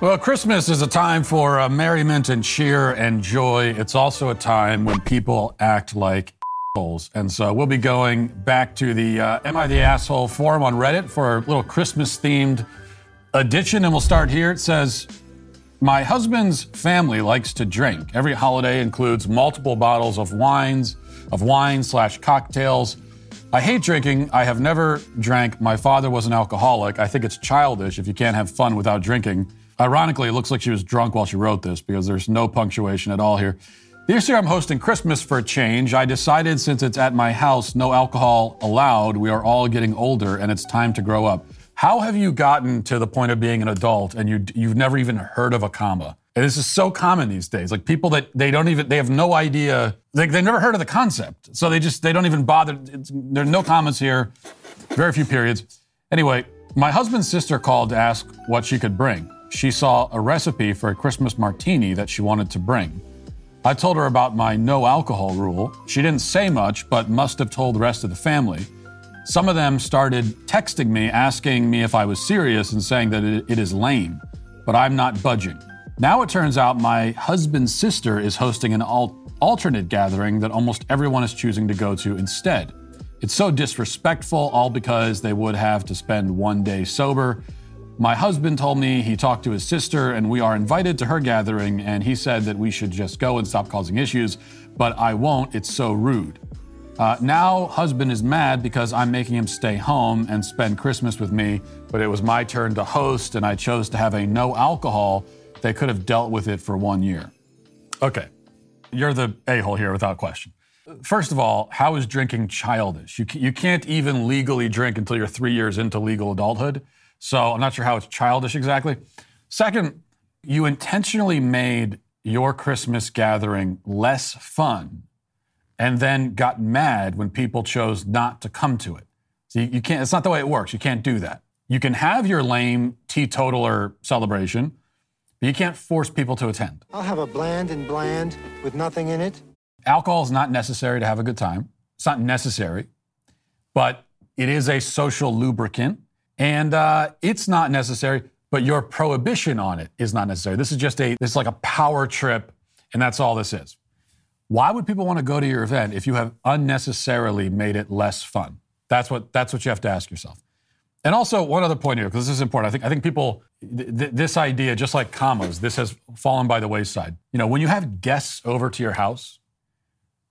Well, Christmas is a time for uh, merriment and cheer and joy. It's also a time when people act like assholes. And so we'll be going back to the uh, Am I the Asshole forum on Reddit for a little Christmas themed edition. And we'll start here. It says, My husband's family likes to drink. Every holiday includes multiple bottles of wines, of wine slash cocktails. I hate drinking. I have never drank. My father was an alcoholic. I think it's childish if you can't have fun without drinking. Ironically, it looks like she was drunk while she wrote this because there's no punctuation at all here. This year I'm hosting Christmas for a change. I decided since it's at my house, no alcohol allowed, we are all getting older and it's time to grow up. How have you gotten to the point of being an adult and you, you've never even heard of a comma? And this is so common these days. Like people that they don't even, they have no idea, like they've never heard of the concept. So they just, they don't even bother. It's, there are no commas here, very few periods. Anyway, my husband's sister called to ask what she could bring. She saw a recipe for a Christmas martini that she wanted to bring. I told her about my no alcohol rule. She didn't say much, but must have told the rest of the family. Some of them started texting me asking me if I was serious and saying that it, it is lame, but I'm not budging. Now it turns out my husband's sister is hosting an al- alternate gathering that almost everyone is choosing to go to instead. It's so disrespectful, all because they would have to spend one day sober. My husband told me he talked to his sister and we are invited to her gathering, and he said that we should just go and stop causing issues, but I won't, it's so rude. Uh, now, husband is mad because I'm making him stay home and spend Christmas with me, but it was my turn to host and I chose to have a no alcohol. They could have dealt with it for one year. Okay, you're the a hole here without question. First of all, how is drinking childish? You, you can't even legally drink until you're three years into legal adulthood. So I'm not sure how it's childish exactly. Second, you intentionally made your Christmas gathering less fun and then got mad when people chose not to come to it. So you, you can't, it's not the way it works. You can't do that. You can have your lame teetotaler celebration, but you can't force people to attend. I'll have a bland and bland with nothing in it. Alcohol is not necessary to have a good time. It's not necessary, but it is a social lubricant, and uh, it's not necessary. But your prohibition on it is not necessary. This is just a this is like a power trip, and that's all this is. Why would people want to go to your event if you have unnecessarily made it less fun? That's what that's what you have to ask yourself. And also one other point here, because this is important. I think I think people th- th- this idea, just like commas, this has fallen by the wayside. You know, when you have guests over to your house,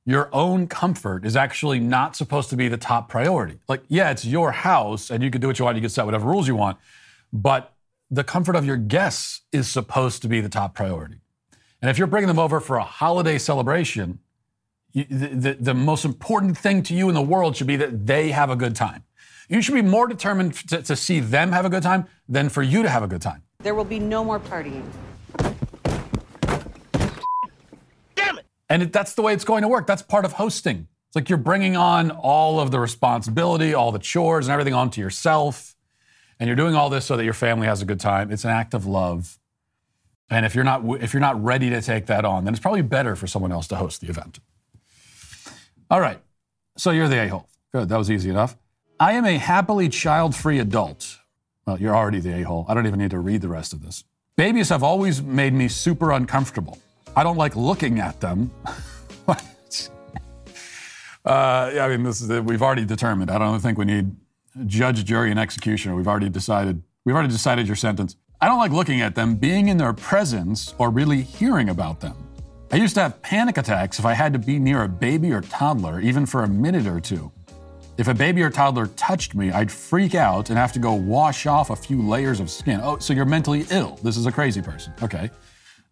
your own comfort is actually not supposed to be the top priority. Like, yeah, it's your house and you can do what you want, you can set whatever rules you want, but the comfort of your guests is supposed to be the top priority. And if you're bringing them over for a holiday celebration, you, the, the, the most important thing to you in the world should be that they have a good time. You should be more determined to, to see them have a good time than for you to have a good time. There will be no more partying. And it, that's the way it's going to work. That's part of hosting. It's like you're bringing on all of the responsibility, all the chores, and everything onto yourself. And you're doing all this so that your family has a good time. It's an act of love. And if you're not if you're not ready to take that on, then it's probably better for someone else to host the event. All right. So you're the a-hole. Good. That was easy enough. I am a happily child-free adult. Well, you're already the a-hole. I don't even need to read the rest of this. Babies have always made me super uncomfortable. I don't like looking at them. uh, I mean, this is we've already determined. I don't think we need judge, jury, and executioner. We've already decided. We've already decided your sentence. I don't like looking at them, being in their presence, or really hearing about them. I used to have panic attacks if I had to be near a baby or toddler, even for a minute or two. If a baby or toddler touched me, I'd freak out and have to go wash off a few layers of skin. Oh, so you're mentally ill. This is a crazy person. Okay.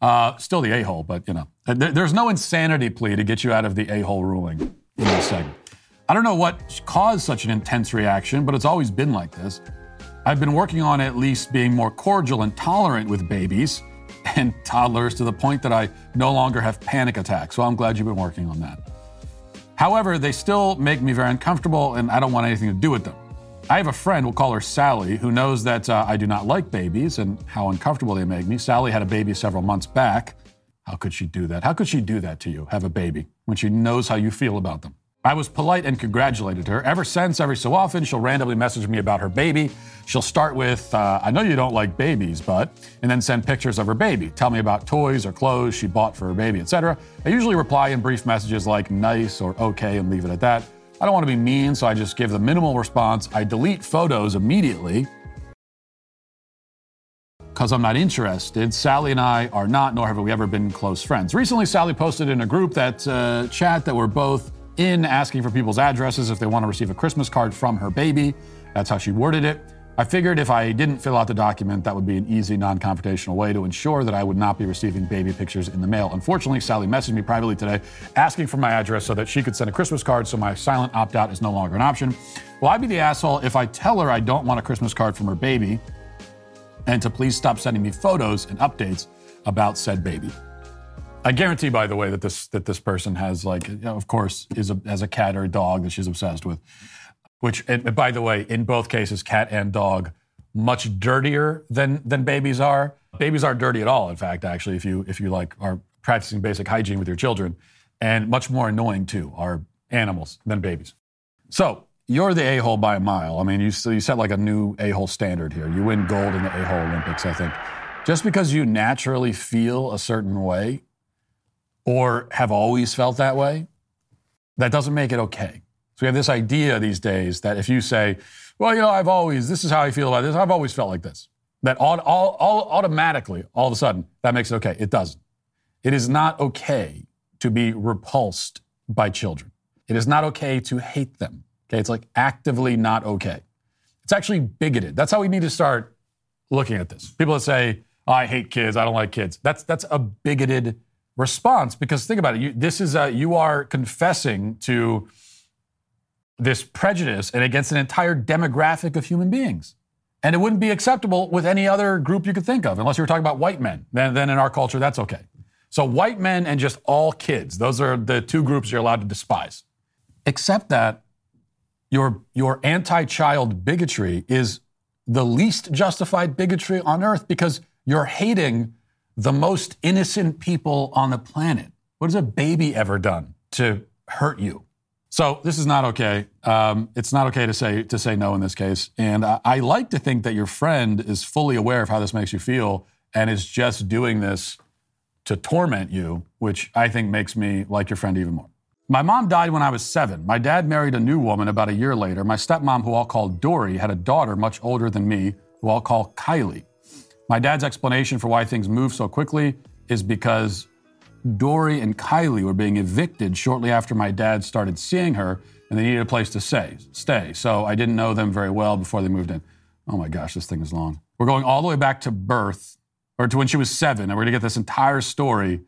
Uh, still the a hole, but you know, there, there's no insanity plea to get you out of the a hole ruling in this segment. I don't know what caused such an intense reaction, but it's always been like this. I've been working on at least being more cordial and tolerant with babies and toddlers to the point that I no longer have panic attacks. So I'm glad you've been working on that. However, they still make me very uncomfortable and I don't want anything to do with them. I have a friend, we'll call her Sally, who knows that uh, I do not like babies and how uncomfortable they make me. Sally had a baby several months back. How could she do that? How could she do that to you, have a baby, when she knows how you feel about them? I was polite and congratulated her. Ever since, every so often, she'll randomly message me about her baby. She'll start with, uh, I know you don't like babies, but, and then send pictures of her baby. Tell me about toys or clothes she bought for her baby, etc. I usually reply in brief messages like nice or okay and leave it at that. I don't want to be mean, so I just give the minimal response. I delete photos immediately because I'm not interested. Sally and I are not, nor have we ever been close friends. Recently, Sally posted in a group that uh, chat that we're both in asking for people's addresses if they want to receive a Christmas card from her baby. That's how she worded it. I figured if I didn't fill out the document, that would be an easy, non confrontational way to ensure that I would not be receiving baby pictures in the mail. Unfortunately, Sally messaged me privately today asking for my address so that she could send a Christmas card, so my silent opt out is no longer an option. Will I be the asshole if I tell her I don't want a Christmas card from her baby and to please stop sending me photos and updates about said baby? I guarantee, by the way, that this that this person has like, you know, of course, is a, has a cat or a dog that she's obsessed with. Which, by the way, in both cases, cat and dog, much dirtier than than babies are. Babies aren't dirty at all. In fact, actually, if you if you like are practicing basic hygiene with your children, and much more annoying too are animals than babies. So you're the a hole by a mile. I mean, you you set like a new a hole standard here. You win gold in the a hole Olympics, I think. Just because you naturally feel a certain way or have always felt that way, that doesn't make it okay. So we have this idea these days that if you say, well, you know, I've always, this is how I feel about this, I've always felt like this, that all, all, all automatically, all of a sudden, that makes it okay. It doesn't. It is not okay to be repulsed by children. It is not okay to hate them. Okay, it's like actively not okay. It's actually bigoted. That's how we need to start looking at this. People that say, oh, "I hate kids. I don't like kids." That's that's a bigoted response because think about it you, this is a, you are confessing to this prejudice and against an entire demographic of human beings and it wouldn't be acceptable with any other group you could think of unless you were talking about white men then, then in our culture that's okay so white men and just all kids those are the two groups you're allowed to despise except that your, your anti-child bigotry is the least justified bigotry on earth because you're hating the most innocent people on the planet. What has a baby ever done to hurt you? So this is not okay. Um, it's not okay to say to say no in this case. And I, I like to think that your friend is fully aware of how this makes you feel and is just doing this to torment you, which I think makes me like your friend even more. My mom died when I was seven. My dad married a new woman about a year later. My stepmom, who I'll call Dory, had a daughter much older than me, who I'll call Kylie. My dad's explanation for why things move so quickly is because Dory and Kylie were being evicted shortly after my dad started seeing her, and they needed a place to stay. Stay. So I didn't know them very well before they moved in. Oh my gosh, this thing is long. We're going all the way back to birth, or to when she was seven, and we're gonna get this entire story,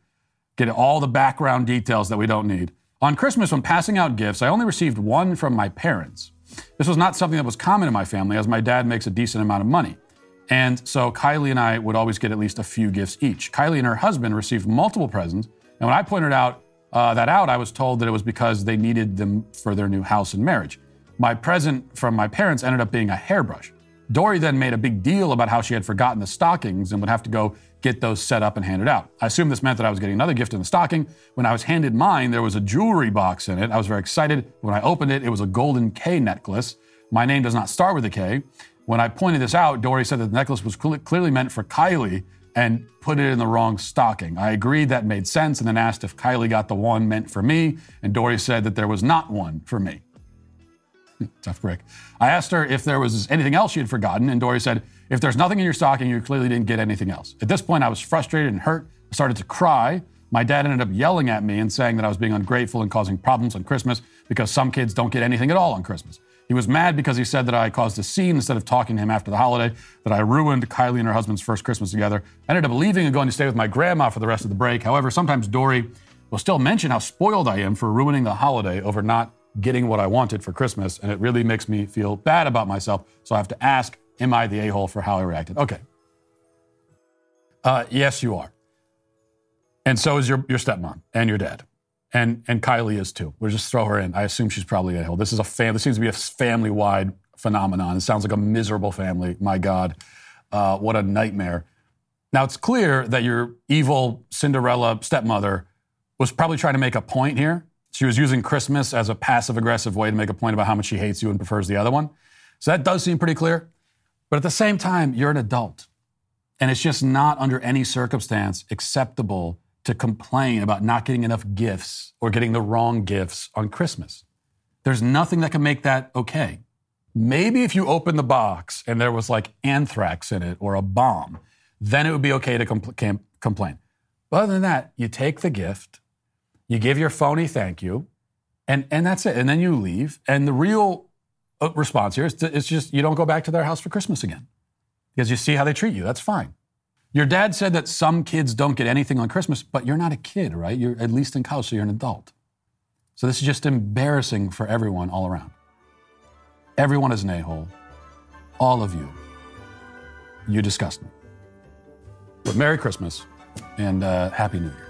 get all the background details that we don't need. On Christmas, when passing out gifts, I only received one from my parents. This was not something that was common in my family, as my dad makes a decent amount of money. And so Kylie and I would always get at least a few gifts each. Kylie and her husband received multiple presents. And when I pointed out uh, that out, I was told that it was because they needed them for their new house and marriage. My present from my parents ended up being a hairbrush. Dory then made a big deal about how she had forgotten the stockings and would have to go get those set up and handed out. I assumed this meant that I was getting another gift in the stocking. When I was handed mine, there was a jewelry box in it. I was very excited. When I opened it, it was a golden K necklace. My name does not start with a K. When I pointed this out, Dory said that the necklace was cl- clearly meant for Kylie and put it in the wrong stocking. I agreed that made sense and then asked if Kylie got the one meant for me, and Dory said that there was not one for me. Tough break. I asked her if there was anything else she had forgotten, and Dory said, If there's nothing in your stocking, you clearly didn't get anything else. At this point, I was frustrated and hurt. I started to cry. My dad ended up yelling at me and saying that I was being ungrateful and causing problems on Christmas because some kids don't get anything at all on Christmas. He was mad because he said that I caused a scene instead of talking to him after the holiday, that I ruined Kylie and her husband's first Christmas together. I ended up leaving and going to stay with my grandma for the rest of the break. However, sometimes Dory will still mention how spoiled I am for ruining the holiday over not getting what I wanted for Christmas, and it really makes me feel bad about myself. So I have to ask, am I the a hole for how I reacted? Okay. Uh, yes, you are. And so is your, your stepmom and your dad and and Kylie is too. We'll just throw her in. I assume she's probably a hill. This is a fam. This seems to be a family wide phenomenon. It sounds like a miserable family. My God, uh, what a nightmare. Now it's clear that your evil Cinderella stepmother was probably trying to make a point here, She was using Christmas as a passive aggressive way to make a point about how much she hates you and prefers the other one. So that does seem pretty clear. But at the same time, you're an adult. And it's just not under any circumstance acceptable to complain about not getting enough gifts or getting the wrong gifts on Christmas. There's nothing that can make that okay. Maybe if you open the box and there was like anthrax in it or a bomb, then it would be okay to compl- complain. But other than that, you take the gift, you give your phony thank you, and, and that's it. And then you leave. And the real uh, response here is to, it's just you don't go back to their house for Christmas again because you see how they treat you. That's fine. Your dad said that some kids don't get anything on Christmas, but you're not a kid, right? You're at least in college, so you're an adult. So this is just embarrassing for everyone all around. Everyone is an a hole. All of you. You disgust me. But Merry Christmas and uh, Happy New Year.